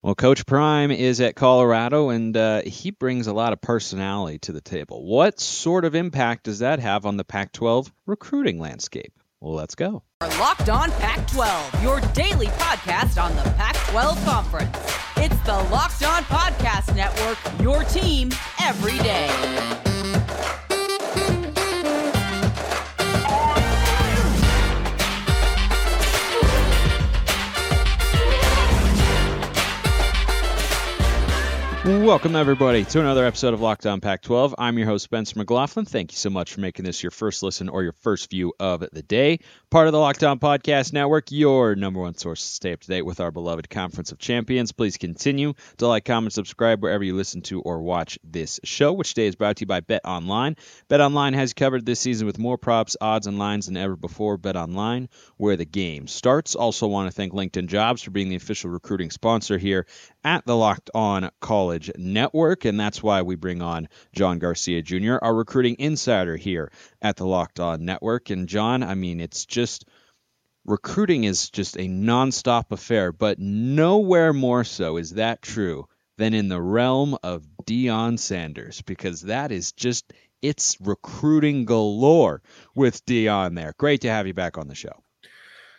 Well, Coach Prime is at Colorado, and uh, he brings a lot of personality to the table. What sort of impact does that have on the Pac 12 recruiting landscape? Well, let's go. Locked on Pac 12, your daily podcast on the Pac 12 Conference. It's the Locked On Podcast Network, your team every day. Welcome, everybody, to another episode of Lockdown On Pac 12. I'm your host, Spencer McLaughlin. Thank you so much for making this your first listen or your first view of the day. Part of the Locked On Podcast Network, your number one source to stay up to date with our beloved Conference of Champions. Please continue to like, comment, subscribe wherever you listen to or watch this show, which today is brought to you by Bet Online. Bet Online has covered this season with more props, odds, and lines than ever before. Bet Online, where the game starts. Also, want to thank LinkedIn Jobs for being the official recruiting sponsor here at the Locked On College Network, and that's why we bring on John Garcia Jr., our recruiting insider here at the Locked On Network. And John, I mean, it's just recruiting is just a nonstop affair, but nowhere more so is that true than in the realm of Deion Sanders, because that is just it's recruiting galore with Deion there. Great to have you back on the show.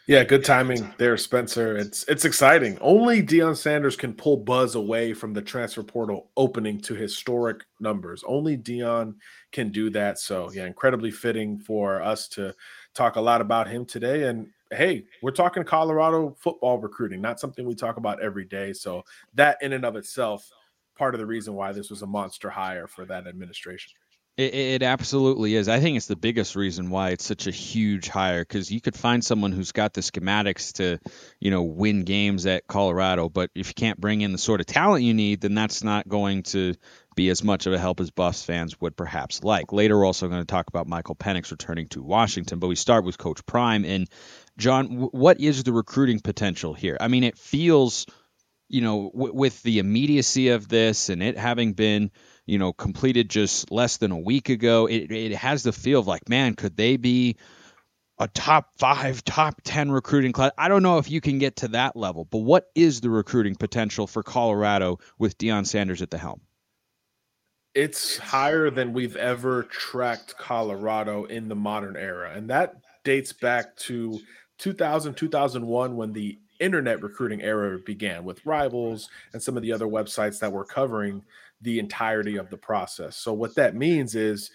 Yeah, good timing there, Spencer. It's it's exciting. Only Deion Sanders can pull buzz away from the transfer portal opening to historic numbers. Only Deion can do that. So yeah, incredibly fitting for us to talk a lot about him today. And hey, we're talking Colorado football recruiting, not something we talk about every day. So that in and of itself, part of the reason why this was a monster hire for that administration. It, it, absolutely is. I think it's the biggest reason why it's such a huge hire because you could find someone who's got the schematics to, you know, win games at Colorado, but if you can't bring in the sort of talent you need, then that's not going to be as much of a help as Buffs fans would perhaps like. Later, we're also going to talk about Michael Penix returning to Washington, but we start with Coach Prime. And John, what is the recruiting potential here? I mean, it feels, you know, w- with the immediacy of this and it having been you know, completed just less than a week ago. It, it has the feel of like, man, could they be a top five, top 10 recruiting class? I don't know if you can get to that level, but what is the recruiting potential for Colorado with Deion Sanders at the helm? It's higher than we've ever tracked Colorado in the modern era. And that dates back to 2000, 2001 when the internet recruiting era began with rivals and some of the other websites that were covering the entirety of the process. So what that means is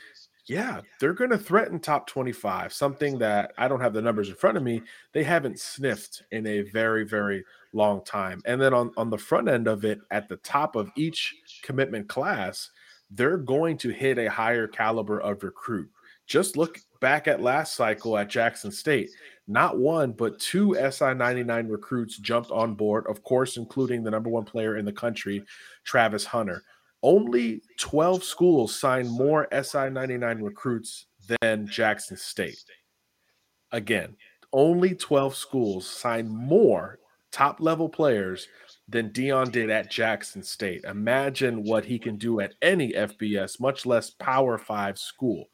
yeah, they're going to threaten top 25, something that I don't have the numbers in front of me. They haven't sniffed in a very, very long time. And then on, on the front end of it, at the top of each commitment class, they're going to hit a higher caliber of recruit. Just look back at last cycle at Jackson State. Not one, but two SI 99 recruits jumped on board, of course, including the number one player in the country, Travis Hunter only 12 schools signed more SI 99 recruits than Jackson State. Again, only 12 schools signed more top level players than Deion did at Jackson State. Imagine what he can do at any FBS, much less Power Five school.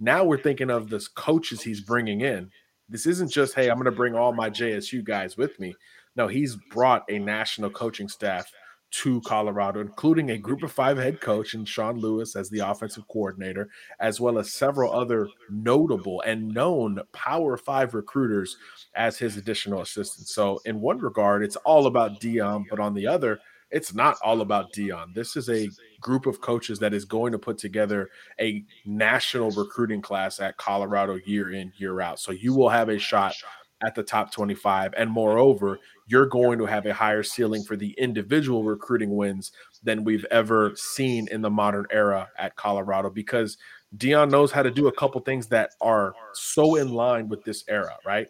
Now we're thinking of the coaches he's bringing in. This isn't just, hey, I'm going to bring all my JSU guys with me. No, he's brought a national coaching staff to Colorado, including a group of five head coach and Sean Lewis as the offensive coordinator, as well as several other notable and known Power Five recruiters as his additional assistants. So, in one regard, it's all about Deion, but on the other, it's not all about Deion. This is a group of coaches that is going to put together a national recruiting class at Colorado year in, year out. So, you will have a shot at the top 25. And moreover, you're going to have a higher ceiling for the individual recruiting wins than we've ever seen in the modern era at Colorado because Deion knows how to do a couple things that are so in line with this era, right?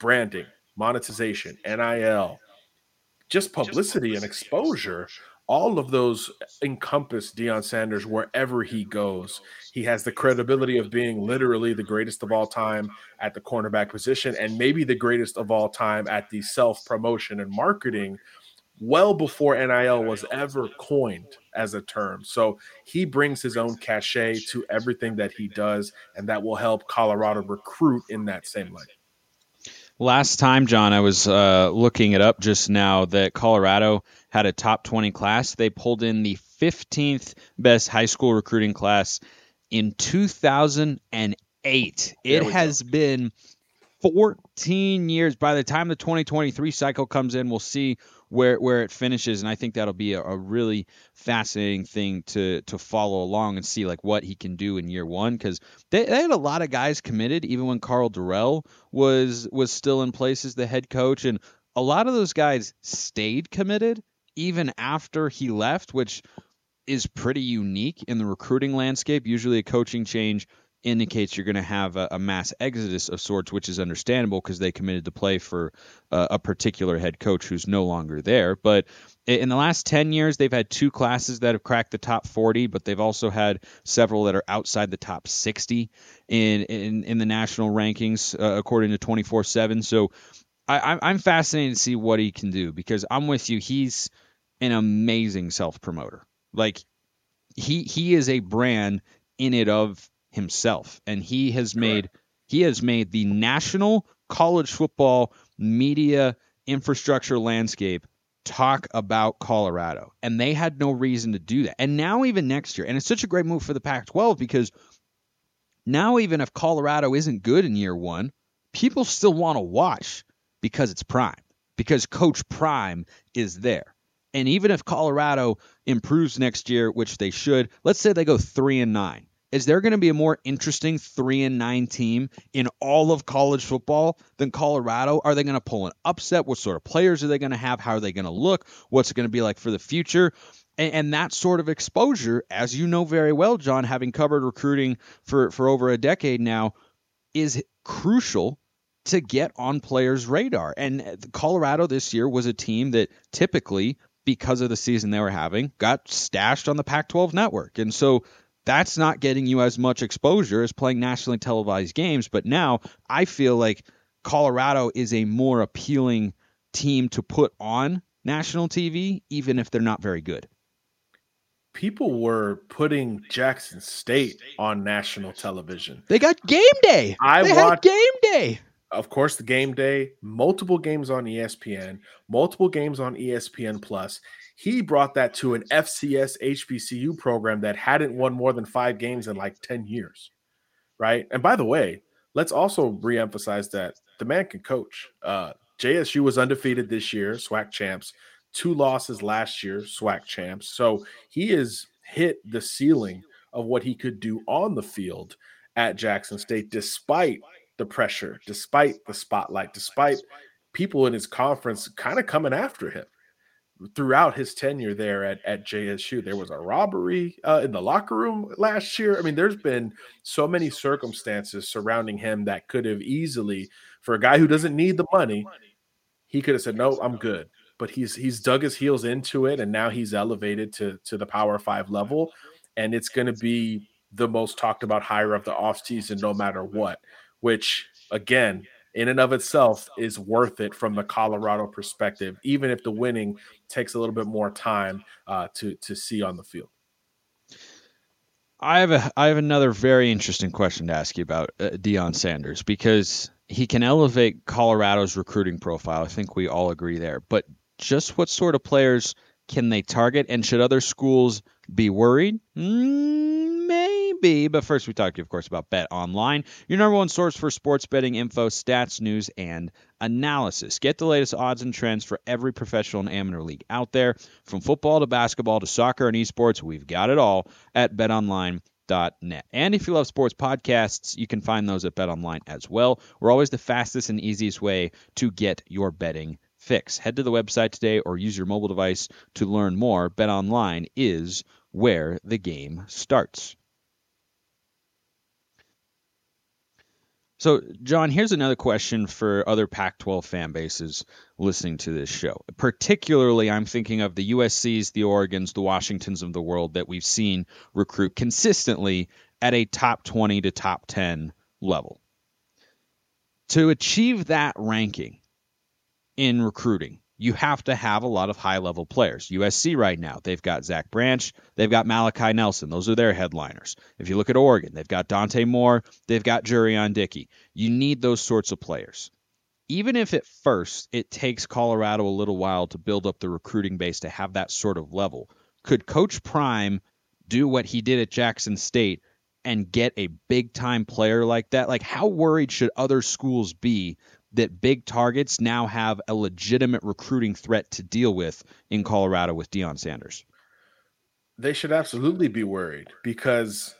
Branding, monetization, NIL, just publicity and exposure all of those encompass Deion Sanders wherever he goes. He has the credibility of being literally the greatest of all time at the cornerback position and maybe the greatest of all time at the self promotion and marketing well before NIL was ever coined as a term. So he brings his own cachet to everything that he does, and that will help Colorado recruit in that same light. Last time, John, I was uh, looking it up just now that Colorado had a top 20 class. They pulled in the 15th best high school recruiting class in 2008. It has go. been 14 years. By the time the 2023 cycle comes in, we'll see where where it finishes, and I think that'll be a, a, really fascinating thing to to follow along and see like what he can do in year one because they, they, had a lot of guys committed even when Karl Dorrell was was still in place as the head coach, and a lot of those guys stayed committed even after he left, which is pretty unique in the recruiting landscape. Usually, a coaching change indicates you're going to have a, a, mass exodus of sorts, which is understandable because they committed to play for uh, a particular head coach who's no longer there. But in the last 10 years, they've had two classes that have cracked the top 40, but they've also had several that are outside the top 60 in in, in the national rankings, uh, according to 24 7. So I, I'm fascinated to see what he can do because I'm with you. He's an amazing self promoter. Like, he he is a brand in it of himself, and he has made he has made the national college football media infrastructure landscape talk about Colorado, and they had no reason to do that. And now even next year, and it's such a great move for the Pac-12 because now even if Colorado isn't good in year one, people still want to watch because it's Prime, because Coach Prime is there. And even if Colorado improves next year, which they should, let's say they go three and nine is there going to be a more interesting three and nine team in all of college football than Colorado? Are they going to pull an upset? What sort of players are they going to have? How are they going to look? What's it going to be like for the future? And, and, that sort of exposure, as you know very well, John, having covered recruiting for, for over a decade now, is crucial to get on players' radar. And uh, Colorado this year was a team that typically, because of the season they were having, got stashed on the Pac 12 network. And so that's not getting you as much exposure as playing nationally televised games. But now I feel like Colorado is a more appealing team to put on national TV, even if they're not very good. People were putting Jackson State on national television. They got game day. I they watched game day. Of course, the game day, multiple games on ESPN, multiple games on ESPN Plus he brought that to an FCS HBCU program that hadn't won more than five games in like 10 years. Right. And by the way, let's also reemphasize that the man can coach. Uh, JSU was undefeated this year, SWAC champs, two losses last year, SWAC champs. So he has hit the ceiling of what he could do on the field at Jackson State, despite the pressure, despite the spotlight, despite people in his conference kind of coming after him throughout his tenure there at, at JSU. There was a robbery uh, in the locker room last year. I mean, there's been so many circumstances surrounding him that could have easily, for a guy who doesn't need the money, he could have said, "No, I'm good." But he's he's dug his heels into it, and now he's elevated to to the Power Five level, and it's going to be the most talked about hire of the offseason, no matter what. Which again, in and of itself is worth it from the Colorado perspective, even if the winning takes a little bit more time uh, to to see on the field. I have a I have another very interesting question to ask you about uh, Deion Sanders because he can elevate Colorado's recruiting profile. I think we all agree there. But just what sort of players can they target, and should other schools be worried? Mm, be. But first, we talk to you, of course, about Bet Online, your number one source for sports betting info, stats, news, and analysis. Get the latest odds and trends for every professional and amateur league out there. From football to basketball to soccer and esports, we've got it all at betonline.net. And if you love sports podcasts, you can find those at BetOnline as well. We're always the fastest and easiest way to get your betting fix. Head to the website today or use your mobile device to learn more. BetOnline is where the game starts. So, John, here's another question for other Pac 12 fan bases listening to this show. Particularly, I'm thinking of the USCs, the Oregons, the Washingtons of the world that we've seen recruit consistently at a top 20 to top 10 level. To achieve that ranking in recruiting, you have to have a lot of high level players. USC right now, they've got Zach Branch, they've got Malachi Nelson. Those are their headliners. If you look at Oregon, they've got Dante Moore, they've got Jurrion Dickey. You need those sorts of players. even if at first it takes Colorado a little while to build up the recruiting base to have that sort of level, could Coach Prime do what he did at Jackson State and get a big time player like that? Like, how worried should other schools be that big targets now have a legitimate recruiting threat to deal with in Colorado with Deion Sanders? They should absolutely be worried because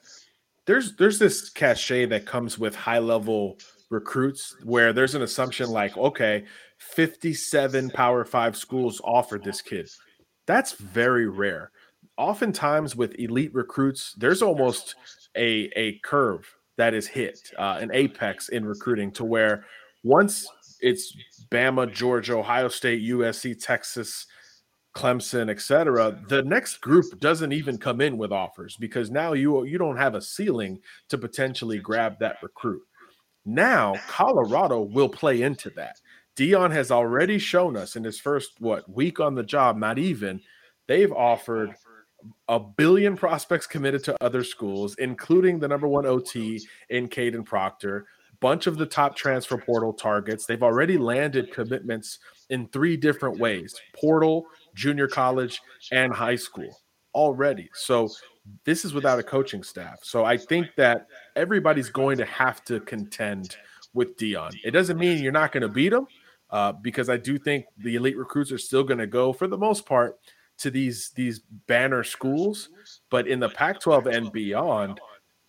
there's there's this cachet that comes with high level recruits where there's an assumption like, okay, 57 Power Five schools offered this kid. That's very rare. Oftentimes with elite recruits, there's almost a a curve that is hit, uh, an apex in recruiting, to where once it's Bama, Georgia, Ohio State, USC, Texas, Clemson, etc., the next group doesn't even come in with offers because now you you don't have a ceiling to potentially grab that recruit. Now, Colorado will play into that. Deion has already shown us in his first what week on the job, not even, they've offered a billion prospects committed to other schools, including the number one OT in Kadyn Proctor, bunch of the top transfer portal targets. They've already landed commitments in three different ways portal, junior college, and high school already. So this is without a coaching staff. So I think that everybody's going to have to contend with Deion. It doesn't mean you're not going to beat him, uh, because I do think the elite recruits are still going to go for the most part to these these banner schools. But in the Pac-12 and beyond,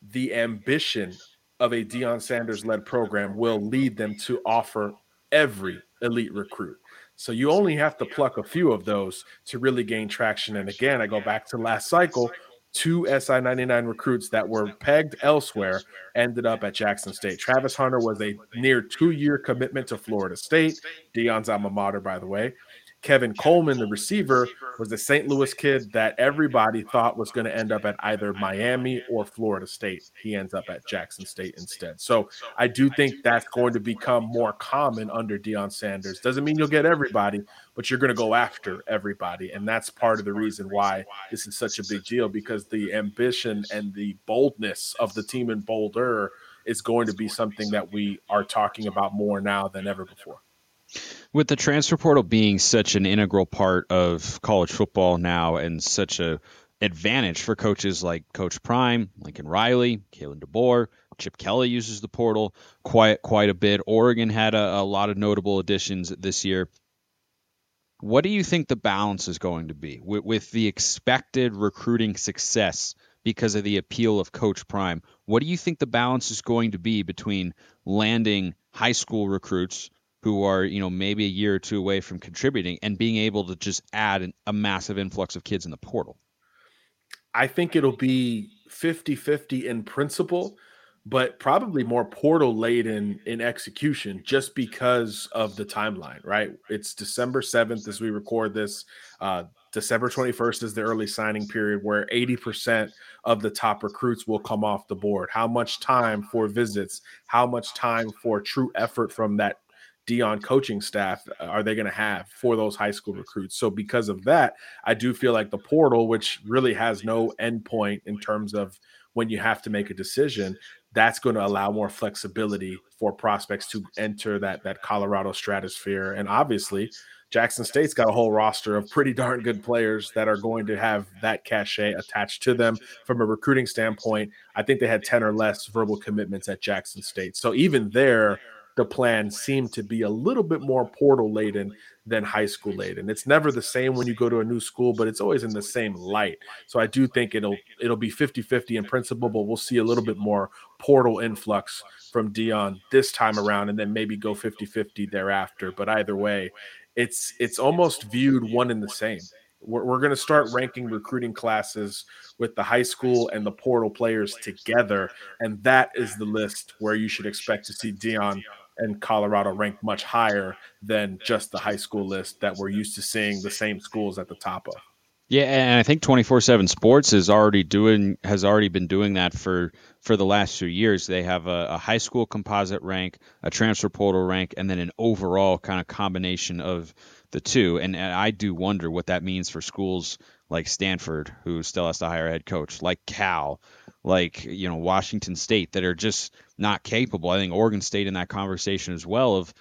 the ambition of a Deion Sanders led program will lead them to offer every elite recruit. So you only have to pluck a few of those to really gain traction. And again, I go back to last cycle. Two SI 99 recruits that were pegged elsewhere ended up at Jackson State. Travis Hunter was a near two year commitment to Florida State, Deion's alma mater, by the way. Kevin Coleman, the receiver, was a St. Louis kid that everybody thought was going to end up at either Miami or Florida State. He ends up at Jackson State instead. So I do think that's going to become more common under Deion Sanders. Doesn't mean you'll get everybody, but you're going to go after everybody. And that's part of the reason why this is such a big deal because the ambition and the boldness of the team in Boulder is going to be something that we are talking about more now than ever before with the transfer portal being such an integral part of college football now and such a advantage for coaches like Coach Prime, Lincoln Riley, Kalen DeBoer, Chip Kelly uses the portal quite quite a bit. Oregon had a, a lot of notable additions this year. What do you think the balance is going to be with, with the expected recruiting success because of the appeal of Coach Prime? What do you think the balance is going to be between landing high school recruits who are you know maybe a year or two away from contributing and being able to just add a massive influx of kids in the portal. I think it'll be 50-50 in principle but probably more portal laden in execution just because of the timeline right? It's december 7th as we record this. Uh, december 21st is the early signing period where 80% of the top recruits will come off the board. How much time for visits? How much time for true effort from that Deion coaching staff uh, are they going to have for those high school recruits? So because of that, I do feel like the portal, which really has no endpoint in terms of when you have to make a decision, that's going to allow more flexibility for prospects to enter that that Colorado stratosphere. And obviously, Jackson State's got a whole roster of pretty darn good players that are going to have that cachet attached to them from a recruiting standpoint. I think they had 10 or less verbal commitments at Jackson State. So even there, the plan seemed to be a little bit more portal laden than high school laden. It's never the same when you go to a new school, but it's always in the same light. So I do think it'll it'll be 50-50 in principle, but we'll see a little bit more portal influx from Deion this time around and then maybe go 50-50 thereafter. But either way, it's it's almost viewed one and the same. We're, we're going to start ranking recruiting classes with the high school and the portal players together. And that is the list where you should expect to see Deion and Colorado ranked much higher than just the high school list that we're used to seeing the same schools at the top of. Yeah, and I think 24/7 Sports is already doing has already been doing that for for the last few years. They have a, a high school composite rank, a transfer portal rank, and then an overall kind of combination of the two. And, and I do wonder what that means for schools like Stanford, who still has to hire a head coach, like Cal, like you know Washington State, that are just not capable. I think Oregon State in that conversation as well of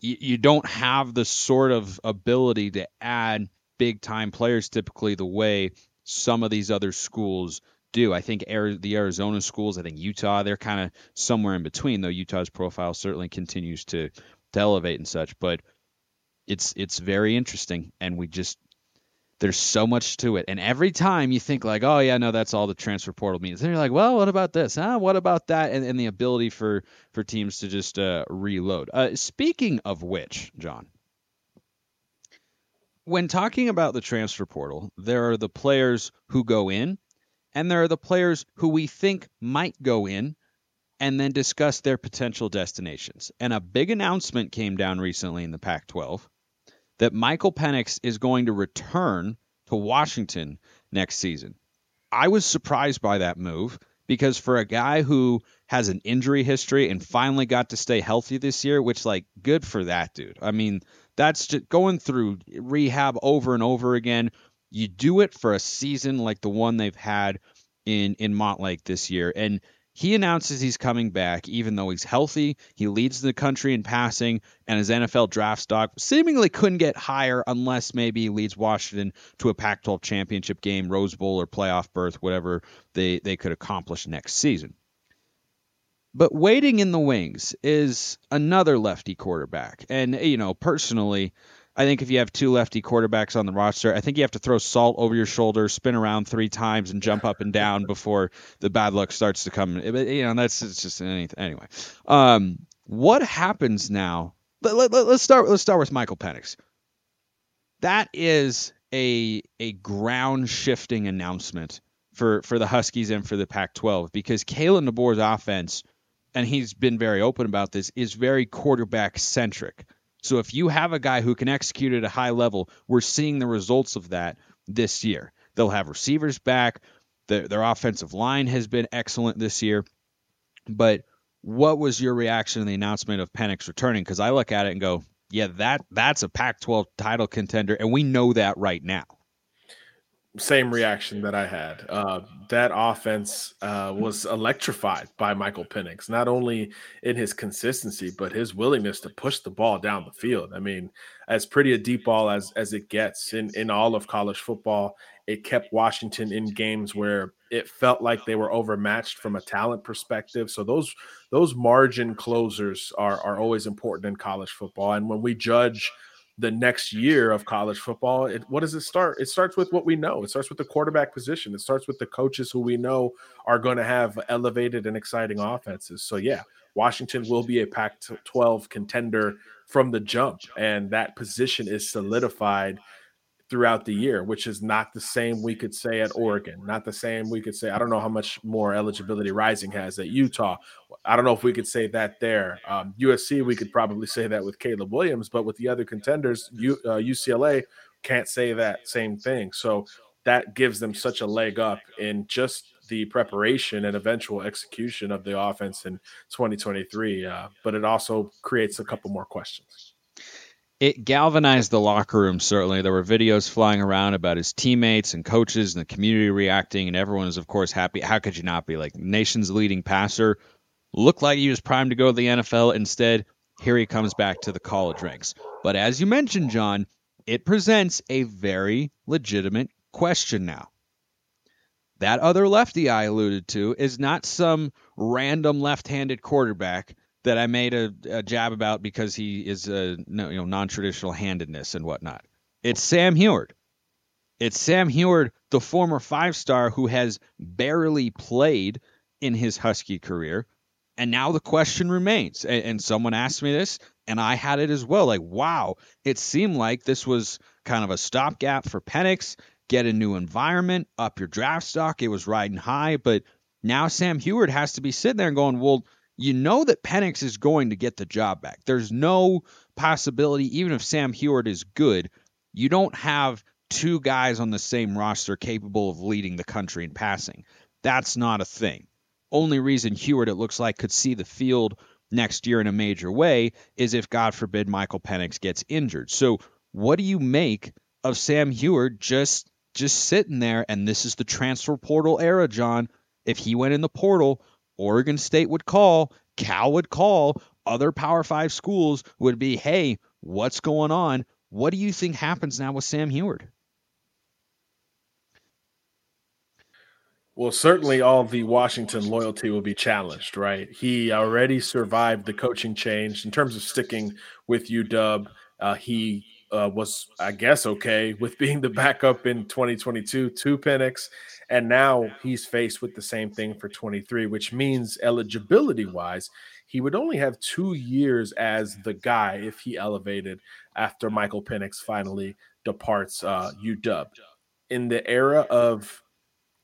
you, you don't have the sort of ability to add big time players typically the way some of these other schools do. I think the Arizona schools, I think Utah, they're kind of somewhere in between, though Utah's profile certainly continues to, to elevate and such. But it's it's very interesting, and we just there's so much to it. And every time you think like, oh yeah, no, that's all the transfer portal means. Then you're like, well, what about this? Huh? What about that? And, and the ability for for teams to just uh, reload. Uh, speaking of which, John, when talking about the transfer portal, there are the players who go in, and there are the players who we think might go in, and then discuss their potential destinations. And a big announcement came down recently in the Pac 12 that Michael Penix is going to return to Washington next season. I was surprised by that move because for a guy who has an injury history and finally got to stay healthy this year, which like good for that dude. I mean, that's just going through rehab over and over again. You do it for a season like the one they've had in in Montlake this year and he announces he's coming back, even though he's healthy. He leads the country in passing, and his NFL draft stock seemingly couldn't get higher unless maybe he leads Washington to a Pac 12 championship game, Rose Bowl, or playoff berth, whatever they, they could accomplish next season. But waiting in the wings is another lefty quarterback. And, you know, personally, I think if you have two lefty quarterbacks on the roster, I think you have to throw salt over your shoulder, spin around three times, and jump up and down before the bad luck starts to come. You know, that's just anything. Anyway, um, what happens now? Let, let, let's start. Let's start with Michael Penix. That is a a ground shifting announcement for for the Huskies and for the Pac-12 because Kalen DeBoer's offense, and he's been very open about this, is very quarterback centric. So if you have a guy who can execute at a high level, we're seeing the results of that this year. They'll have receivers back. Their, their offensive line has been excellent this year. But what was your reaction to the announcement of Penix returning? Because I look at it and go, yeah, that that's a Pac-12 title contender, and we know that right now same reaction that I had. Uh, that offense uh, was electrified by Michael Penix, not only in his consistency, but his willingness to push the ball down the field. I mean, as pretty a deep ball as as it gets in in all of college football, it kept Washington in games where it felt like they were overmatched from a talent perspective. So those those margin closers are are always important in college football. And when we judge the next year of college football, it, what does it start? It starts with what we know. It starts with the quarterback position. It starts with the coaches who we know are going to have elevated and exciting offenses. So, yeah, Washington will be a Pac 12 contender from the jump, and that position is solidified throughout the year, which is not the same we could say at Oregon, not the same we could say. I don't know how much more eligibility Rising has at Utah. I don't know if we could say that there. Um, USC, we could probably say that with Caleb Williams, but with the other contenders, U, uh, UCLA can't say that same thing. So that gives them such a leg up in just the preparation and eventual execution of the offense in 2023. Uh, but it also creates a couple more questions it galvanized the locker room certainly. There were videos flying around about his teammates and coaches and the community reacting and everyone was of course happy. How could you not be? Like nation's leading passer. Looked like he was primed to go to the nfl instead here he comes back to the college ranks. But as you mentioned john it presents a very legitimate question now. That other lefty i alluded to is not some random left-handed quarterback that I made a, a jab about because he is a you know non-traditional handedness and whatnot. It's Sam Huard. It's Sam Huard, the former five-star who has barely played in his Husky career, and now the question remains. And, and someone asked me this, and I had it as well. Like, wow, it seemed like this was kind of a stopgap for Penix. Get a new environment, up your draft stock. It was riding high, but now Sam Huard has to be sitting there and going, well you know that Penix is going to get the job back. There's no possibility, even if Sam Huard is good, you don't have two guys on the same roster capable of leading the country in passing. That's not a thing. Only reason Huard, it looks like, could see the field next year in a major way is if, God forbid, Michael Penix gets injured. So, what do you make of Sam Huard just just sitting there? And this is the transfer portal era, John. If he went in the portal, Oregon State would call, Cal would call, other Power Five schools would be, hey, what's going on? What do you think happens now with Sam Huard? Well, certainly all the Washington loyalty will be challenged, right? He already survived the coaching change in terms of sticking with UW. Uh, he uh, was, I guess, okay with being the backup in 2022 to Penix. And now he's faced with the same thing for 23, which means eligibility wise, he would only have two years as the guy if he elevated after Michael Penix finally departs uh, UW. In the era of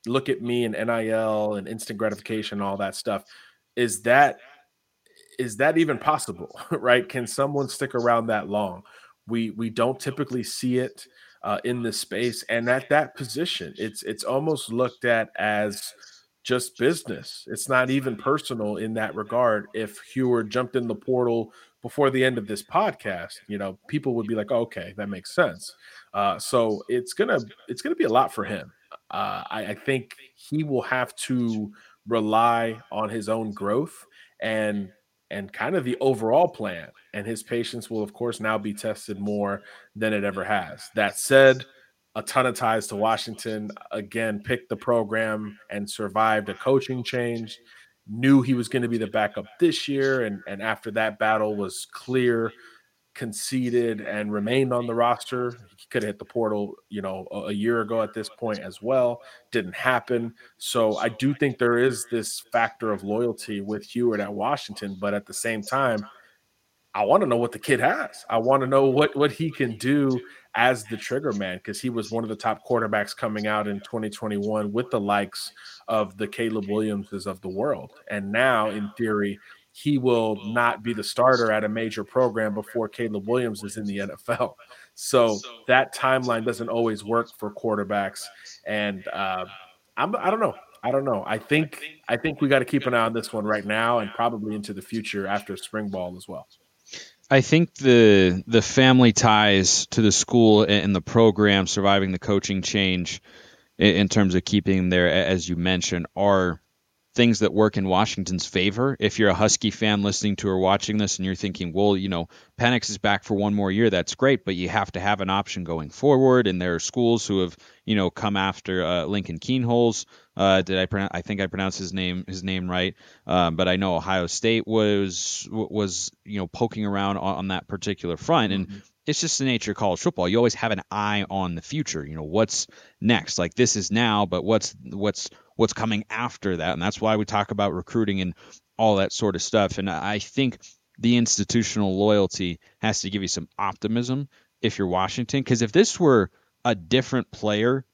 look at me and NIL and instant gratification, all that stuff. Is that is that even possible? Right? Can someone stick around that long? We we don't typically see it uh, in this space, and at that position, it's it's almost looked at as just business. It's not even personal in that regard. If Huard jumped in the portal before the end of this podcast, you know, people would be like, oh, "Okay, that makes sense." Uh, so it's gonna it's gonna be a lot for him. Uh, I, I think he will have to rely on his own growth and and kind of the overall plan. And his patience will, of course, now be tested more than it ever has. That said, a ton of ties to Washington. Again, picked the program and survived a coaching change. Knew he was going to be the backup this year, and and after that battle was clear conceded and remained on the roster. He could have hit the portal, you know, a, a, year ago at this point as well. Didn't happen. So I do think there is this factor of loyalty with Huard at Washington, but at the same time, I want to know what the kid has. I want to know what what he can do as the trigger man because he was one of the top quarterbacks coming out in 2021 with the likes of the Caleb Williamses of the world. And now, in theory, he will not be the starter at a major program before Caleb Williams is in the NFL. So that timeline doesn't always work for quarterbacks. And uh, I'm, I don't know. I don't know. I think I think we got to keep an eye on this one right now and probably into the future after spring ball as well. I think the the family ties to the school and the program surviving the coaching change in terms of keeping them there, as you mentioned, are things that work in Washington's favor. If you're a Husky fan listening to or watching this and you're thinking, well, you know, Penix is back for one more year, that's great, but you have to have an option going forward. And there are schools who have, you know, come after uh, Lincoln Kienholz. Uh, did I pronounce? I think I pronounced his name his name right. Um, but I know Ohio State was was you know poking around on, on that particular front, and mm-hmm it's just the nature of college football. You always have an eye on the future. You know, what's next? Like this is now, but what's what's what's coming after that? And that's why we talk about recruiting and all that sort of stuff. And I think the institutional loyalty has to give you some optimism if you're Washington. Because if this were a different player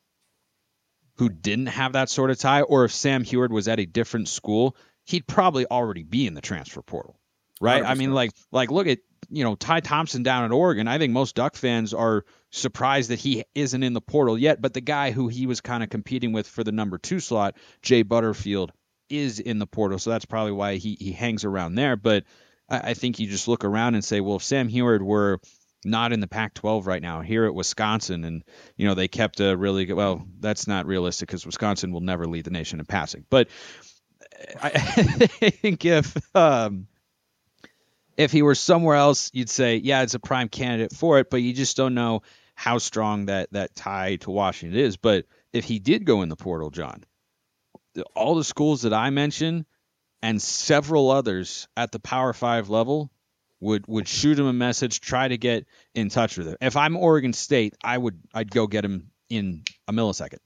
who didn't have that sort of tie, or if Sam Huard was at a different school, he'd probably already be in the transfer portal right? 100%. I mean, like like look at you know Ty Thompson down at Oregon. I think most Duck fans are surprised that he isn't in the portal yet. But the guy who he was kind of competing with for the number two slot, Jay Butterfield, is in the portal. So that's probably why he he hangs around there. But I, I think you just look around and say, well, if Sam Huard were not in the Pac-12 right now. Here at Wisconsin, and you know they kept a really good. Well, that's not realistic because Wisconsin will never lead the nation in passing. But I, I think if um, if he were somewhere else, you'd say, yeah, it's a prime candidate for it, but you just don't know how strong that that tie to Washington is. But if he did go in the portal, John, all the schools that I mentioned and several others at the Power Five level would would shoot him a message, try to get in touch with him. If I'm Oregon State, I would I'd go get him in a millisecond.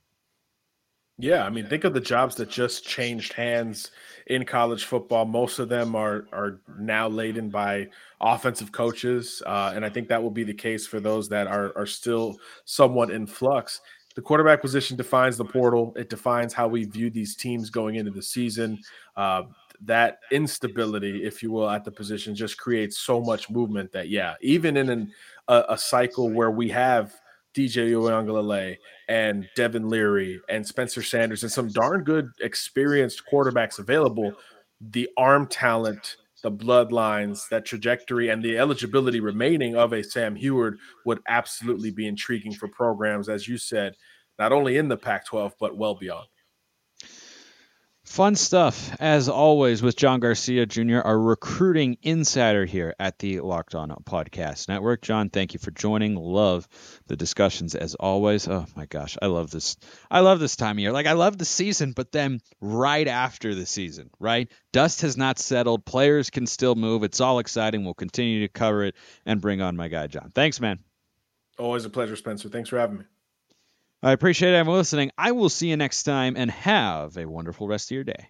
Yeah, I mean, think of the jobs that just changed hands in college football. Most of them are are now laden by offensive coaches, uh, and I think that will be the case for those that are are still somewhat in flux. The quarterback position defines the portal. It defines how we view these teams going into the season. Uh, that instability, if you will, at the position just creates so much movement that, yeah, even in an, a, a cycle where we have DJ Uiagalelei and Devin Leary and Spencer Sanders and some darn good experienced quarterbacks available, the arm talent, the bloodlines, that trajectory, and the eligibility remaining of a Sam Huard would absolutely be intriguing for programs, as you said, not only in the Pac 12, but well beyond. Fun stuff, as always, with John Garcia Jr., our recruiting insider here at the Locked On Podcast Network. John, thank you for joining. Love the discussions as always. Oh my gosh, I love this. I love this time of year. Like I love the season, but then right after the season, right? Dust has not settled. Players can still move. It's all exciting. We'll continue to cover it and bring on my guy John. Thanks, man. Always a pleasure, Spencer. Thanks for having me. I appreciate everyone listening. I will see you next time and have a wonderful rest of your day.